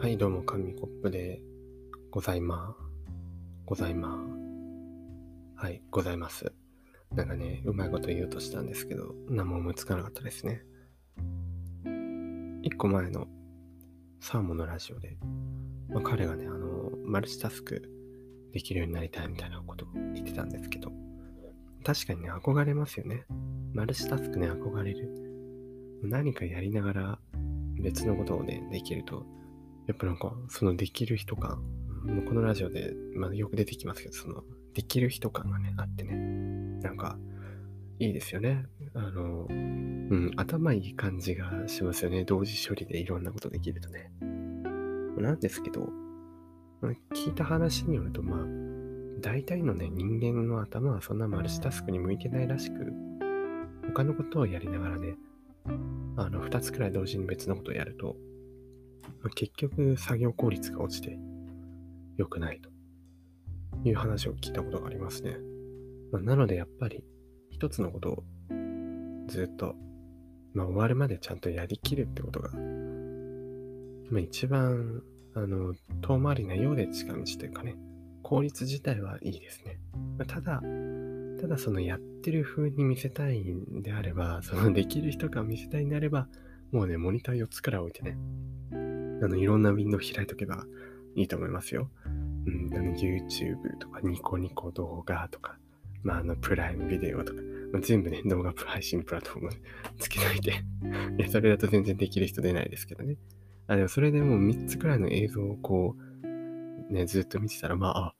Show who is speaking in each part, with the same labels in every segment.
Speaker 1: はい、どうも、紙コップでございまございまはい、ございます。なんかね、うまいこと言おうとしたんですけど、何も思いつかなかったですね。一個前のサーモンのラジオで、まあ、彼がね、あの、マルチタスクできるようになりたいみたいなことを言ってたんですけど、確かにね、憧れますよね。マルチタスクね、憧れる。何かやりながら別のことをね、できると、やっぱなんか、そのできる人感、もうこのラジオで、まあ、よく出てきますけど、その、できる人感がね、あってね、なんか、いいですよね。あの、うん、頭いい感じがしますよね。同時処理でいろんなことできるとね。なんですけど、聞いた話によると、まあ、大体のね、人間の頭はそんなマルチタスクに向いてないらしく、他のことをやりながらね、あの、二つくらい同時に別のことをやると、結局作業効率が落ちて良くないという話を聞いたことがありますね。まあ、なのでやっぱり一つのことをずっと、まあ、終わるまでちゃんとやりきるってことが、まあ、一番あの遠回りなようで近道というかね効率自体はいいですね。まあ、ただただそのやってる風に見せたいんであれば、そのできる人が見せたいんであれば、もうね、モニター4つくらい置いてね、あの、いろんなウィンドウ開いとけばいいと思いますよ。うん、あの、YouTube とか、ニコニコ動画とか、まあ、あの、プライムビデオとか、まあ、全部ね、動画配信プラットフォーム つけといて いや、それだと全然できる人出ないですけどね。あ、でもそれでもう3つくらいの映像をこう、ね、ずっと見てたら、まあ、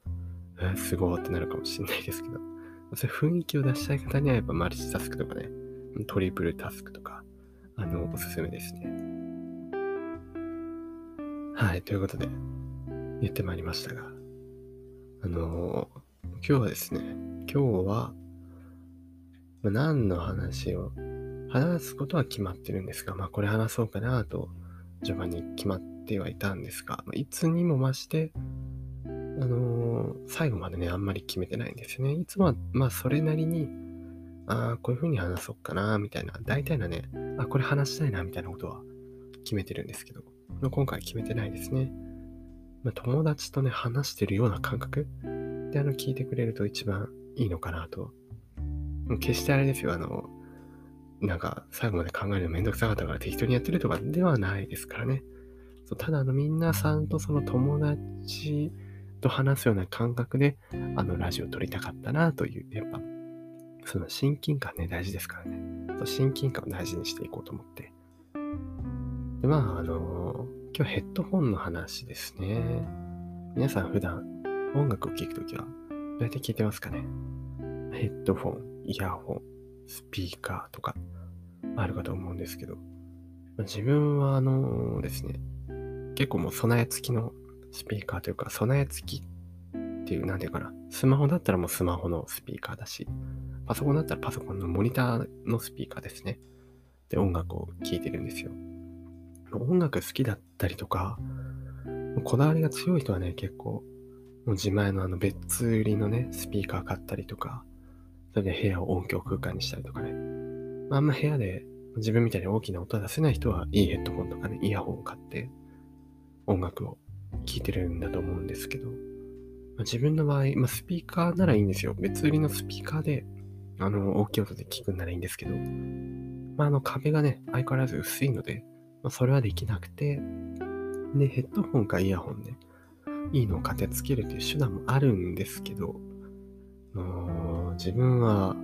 Speaker 1: あ、すごいってなるかもしれないですけど、それ雰囲気を出したい方にはやっぱマルチタスクとかね、トリプルタスクとか、あの、おすすめですね。はい、ということで、言ってまいりましたが、あのー、今日はですね、今日は、何の話を、話すことは決まってるんですが、まあこれ話そうかなと、序盤に決まってはいたんですが、いつにも増して、あのー、最後までね、あんまり決めてないんですね。いつもは、まあそれなりに、ああ、こういう風に話そうかな、みたいな、大体のね、あ、これ話したいな、みたいなことは決めてるんですけど、今回決めてないですね。まあ、友達とね、話してるような感覚で、あの、聞いてくれると一番いいのかなと。決してあれですよ、あの、なんか、最後まで考えるのめんどくさかったから適当にやってるとかではないですからね。そうただ、あの、皆さんとその友達と話すような感覚で、あの、ラジオ撮りたかったなという、やっぱ、その親近感ね、大事ですからね。そう親近感を大事にしていこうと思って。で、まあ、あの今日ヘッドホンの話ですね。皆さん普段音楽を聴くときはどうやって聴いてますかね？ヘッドフォン、イヤホン、スピーカーとかあるかと思うんですけど、自分はあのですね、結構もう備え付きのスピーカーというか、備え付きっていう、なんていうかな、スマホだったらもうスマホのスピーカーだし、パソコンだったらパソコンのモニターのスピーカーですね。で、音楽を聴いてるんですよ。音楽好きだったりとか、こだわりが強い人はね、結構、もう自前のあの別売りのね、スピーカー買ったりとか、それで部屋を音響空間にしたりとかね。まあ、あんま部屋で自分みたいに大きな音は出せない人はいいヘッドホンとかね、イヤホンを買って音楽を聴いてるんだと思うんですけど、まあ、自分の場合、まあ、スピーカーならいいんですよ。別売りのスピーカーで、あの、大きい音で聞くんならいいんですけど、まあ、あの壁がね、相変わらず薄いので、まあ、それはできなくて、で、ヘッドホンかイヤホンで、いいのを買ってつけるという手段もあるんですけど、自分は、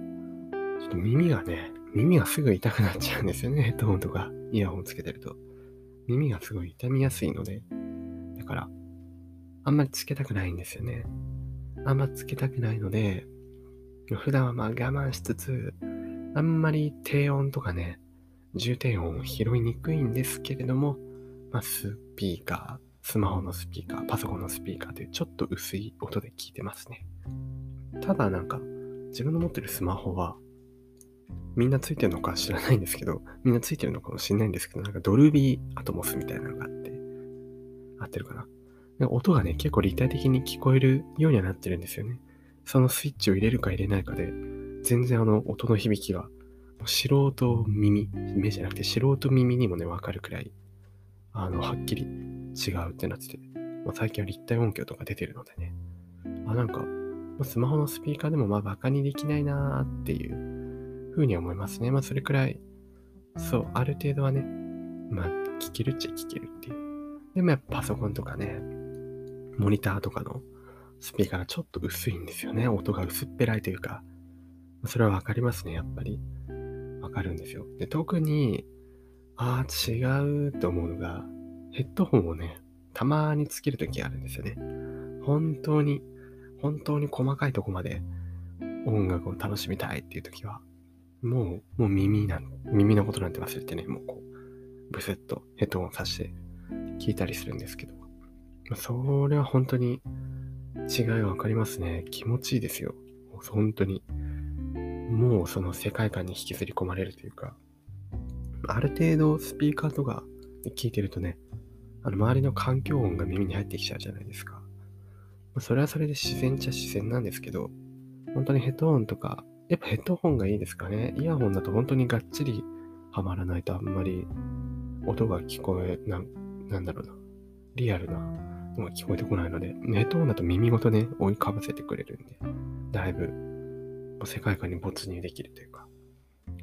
Speaker 1: ちょっと耳がね、耳がすぐ痛くなっちゃうんですよね。ヘッドホンとかイヤホンつけてると。耳がすごい痛みやすいので、だから、あんまりつけたくないんですよね。あんまつけたくないので、普段はまあ我慢しつつ、あんまり低音とかね、重低音を拾いにくいんですけれども、まあ、スピーカー、スマホのスピーカー、パソコンのスピーカーというちょっと薄い音で聞いてますね。ただなんか、自分の持ってるスマホは、みんなついてるのか知らないんですけど、みんなついてるのかもしれないんですけど、なんかドルビーアトモスみたいなのがあって、合ってるかな音がね、結構立体的に聞こえるようにはなってるんですよね。そのスイッチを入れるか入れないかで、全然あの音の響きが素人耳、目じゃなくて素人耳にもね、わかるくらい、あの、はっきり違うってなってて、まあ、最近は立体音響とか出てるのでね、あ、なんか、スマホのスピーカーでもまあバカにできないなーっていうふうに思いますね。まあそれくらい、そう、ある程度はね、まあ聞けるっちゃ聞けるっていう。でもやっぱパソコンとかね、モニターとかのスピーカーがちょっと薄いんですよね。音が薄っぺらいというか、それはわかりますね、やっぱり。わかるんですよ。で、特に、ああ、違うと思うのが、ヘッドホンをね、たまにつけるときあるんですよね。本当に、本当に細かいとこまで音楽を楽しみたいっていうときは、もう、もう耳なん、耳のことなんて忘れてね、もうこう、ブスッとヘッドホンさして聞いたりするんですけど、それは本当に違いわかりますね。気持ちいいですよ。本当に。もうその世界観に引きずり込まれるというか、ある程度スピーカーとか聞いてるとね、あの周りの環境音が耳に入ってきちゃうじゃないですか。それはそれで自然っちゃ自然なんですけど、本当にヘッドホンとか、やっぱヘッドホンがいいですかね。イヤホンだと本当にがっちりはまらないとあんまり音が聞こえ、な、なんだろうな。リアルなのが聞こえてこないので、ヘッドホンだと耳ごとね、追いかぶせてくれるんで、だいぶ世界観に没入できるというか、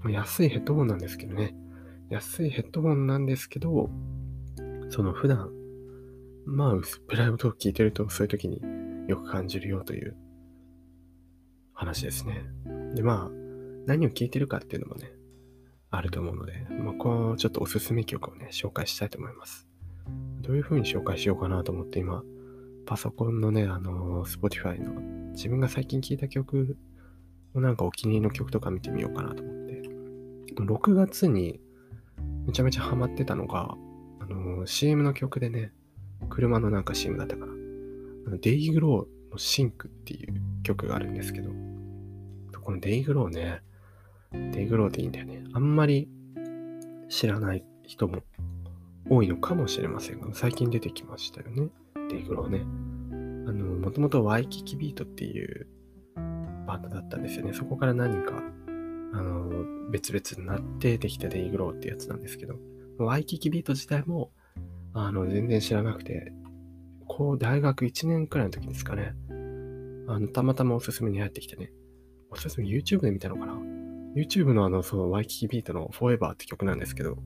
Speaker 1: 安いヘッドホンなんですけどね、安いヘッドホンなんですけど、その普段、まあ薄っぺらい音を聞いてるとそういう時によく感じるよという話ですね。で、まあ、何を聞いてるかっていうのもね、あると思うので、まあ、こう、ちょっとおすすめ曲をね、紹介したいと思います。どういう風に紹介しようかなと思って今、パソコンのね、あの、Spotify の自分が最近聴いた曲なんかお気に入りの曲とか見てみようかなと思って、6月にめちゃめちゃハマってたのが、あの、CM の曲でね、車のなんか CM だったかな。あの DYGL のシンクっていう曲があるんですけど、この DYGL ね、 DYGL でいいんだよね。あんまり知らない人も多いのかもしれませんが、最近出てきましたよね。デイグローね。あの、もともとワイキキビートっていうバンドだったんですよね。そこから何か、あの、別々になってできたデイグローってやつなんですけど、ワイキキビート自体も、あの、全然知らなくて、こう、大学1年くらいの時ですかね。あの、たまたまおすすめに入ってきてね。おすすめ YouTube で見たのかな ?YouTube のあの、その、ワイキキビートの Forever って曲なんですけど、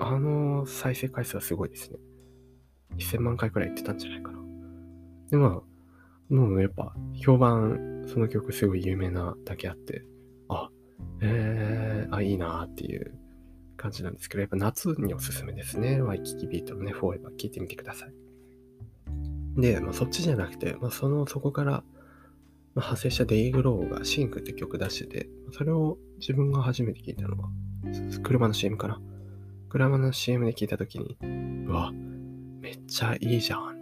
Speaker 1: あの再生回数はすごいですね。1000万回くらい言ってたんじゃないかな。で、まあ、もうやっぱ評判、その曲すごい有名なだけあって、あ、えー、あ、いいなっていう感じなんですけど、やっぱ夏におすすめですね。ワイキキビートのね、フォーエバー聴いてみてください。で、まあ、そっちじゃなくて、まあ、その、そこから、まあ、派生した DYGL がシンクって曲出してて、それを自分が初めて聞いたのは、車の CM かな。車の CM で聞いたときに、うわ、めっちゃいいじゃん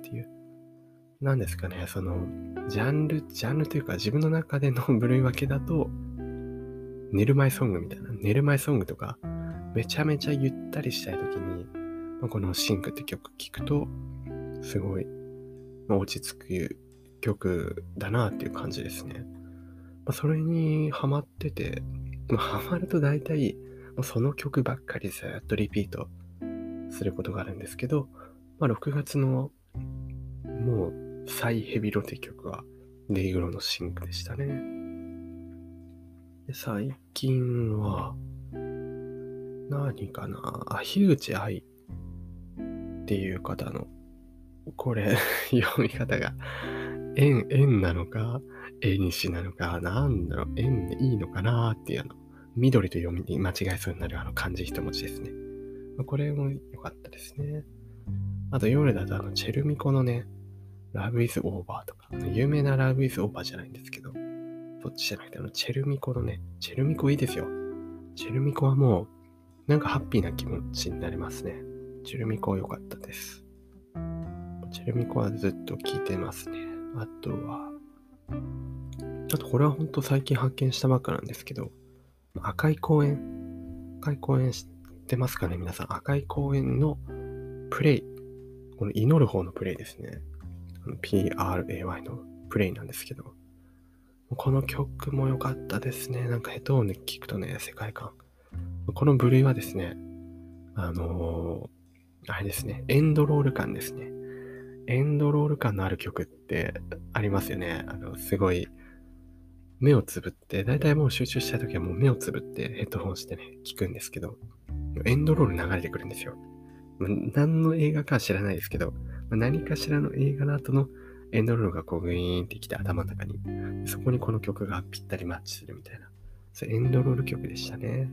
Speaker 1: っていう。なんですかね、その、ジャンル、ジャンルというか自分の中での 部類分けだと、寝る前ソングみたいな、寝る前ソングとか、めちゃめちゃゆったりしたいときに、まあ、このシンクって曲聴くと、すごい、まあ、落ち着く曲だなっていう感じですね。まあ、それにハマってて、まあ、ハマると大体、その曲ばっかりずっとリピートすることがあるんですけど、まあ、6月のもう最ヘビロテ曲はデイグロのシンクでしたね。で最近は何かな？あ、樋口愛っていう方のこれ 読み方が円、円なのか、絵にしなのか、なんだろう、円でいいのかなっていうの緑と読みに間違えそうになるあの漢字一文字ですね。これも良かったですね。あと夜だとあの、チェルミコのね、Love is Over とか、有名な Love is Over じゃないんですけど、そっちじゃなくてあの、チェルミコのね、チェルミコいいですよ。チェルミコはもう、なんかハッピーな気持ちになりますね。チェルミコ良かったです。チェルミコはずっと聞いてますね。あとは、あとこれは本当最近発見したばっかなんですけど、赤い公園、赤い公園知ってますかね皆さん。赤い公園のプレイ。この祈る方のプレイですね。PRAY のプレイなんですけど。この曲も良かったですね。なんかヘッドホンで聴くとね、世界観。この部類はですね、あのあれですね、エンドロール感ですね。エンドロール感のある曲ってありますよね。あの、すごい、目をつぶって、だいたいもう集中したい時はもう目をつぶってヘッドホンしてね、聞くんですけど、エンドロール流れてくるんですよ。何の映画か知らないですけど、何かしらの映画の後のエンドロールがこうグイーンってきて頭の中に、そこにこの曲がぴったりマッチするみたいな、そうエンドロール曲でしたね。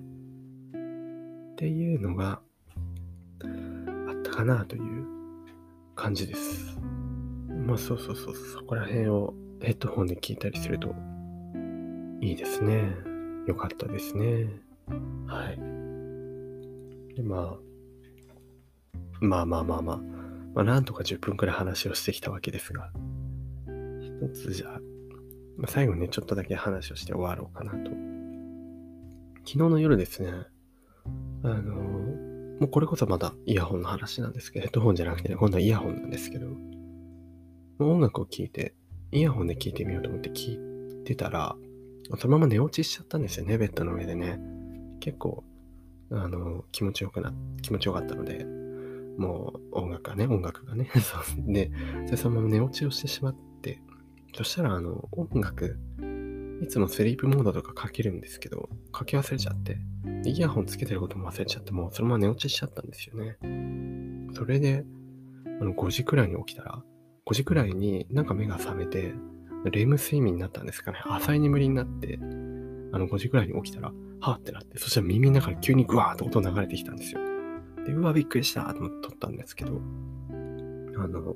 Speaker 1: っていうのがあったかなという感じです。まあそうそうそう、そこら辺をヘッドホンで聞いたりするといいですね。よかったですね。はい。で、まあ、まあまあまあまあ、まあなんとか10分くらい話をしてきたわけですが、一つじゃあ、まあ、最後にね、ちょっとだけ話をして終わろうかなと。昨日の夜ですね、あの、もうこれこそまだイヤホンの話なんですけど、ヘッドホンじゃなくて、ね、今度はイヤホンなんですけど、音楽を聴いて、イヤホンで聴いてみようと思って聴いてたら、そのまま寝落ちしちゃったんですよね、ベッドの上でね。結構、あの、気持ちよくな、気持ちよかったので、もう音楽がね、音楽がね、そうで、そのまま寝落ちをしてしまって、そしたら、あの、音楽、いつもスリープモードとかかけるんですけど、かけ忘れちゃって、イヤホンつけてることも忘れちゃって、もうそのまま寝落ちしちゃったんですよね。それで、あの、5時くらいに起きたら、5時くらいになんか目が覚めて、レム睡眠になったんですかね。浅い眠りになって、あの5時くらいに起きたら、はぁってなって、そしたら耳の中に急にグワーッと音流れてきたんですよ。で、うわ、びっくりしたと思って撮ったんですけど、あの、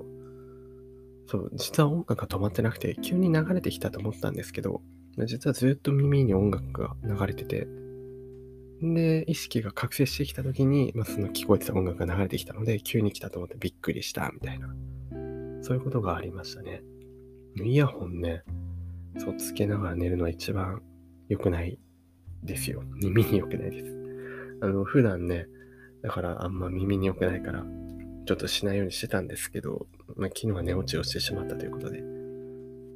Speaker 1: そう、実は音楽が止まってなくて、急に流れてきたと思ったんですけど、実はずっと耳に音楽が流れてて、で、意識が覚醒してきた時に、まあ、その聞こえてた音楽が流れてきたので、急に来たと思ってびっくりした、みたいな。そういうことがありましたね。イヤホンね、そうつけながら寝るのは一番良くないですよ。耳に良くないです。あの、普段ね、だからあんま耳に良くないから、ちょっとしないようにしてたんですけど、まあ、昨日は寝落ちをしてしまったということで、い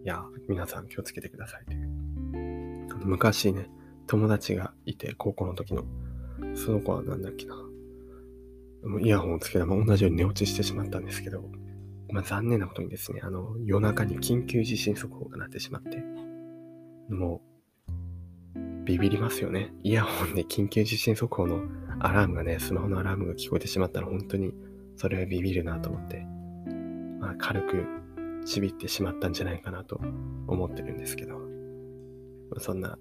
Speaker 1: や、皆さん気をつけてくださいという。昔ね、友達がいて、高校の時の、その子はなんだっけな、イヤホンをつけたまま同じように寝落ちしてしまったんですけど、まあ、残念なことにですね、あの、夜中に緊急地震速報が鳴ってしまって、もう、ビビりますよね。イヤホンで緊急地震速報のアラームがね、スマホのアラームが聞こえてしまったら本当にそれはビビるなと思って、まあ、軽くちびってしまったんじゃないかなと思ってるんですけど、そんな、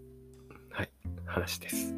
Speaker 1: はい、話です。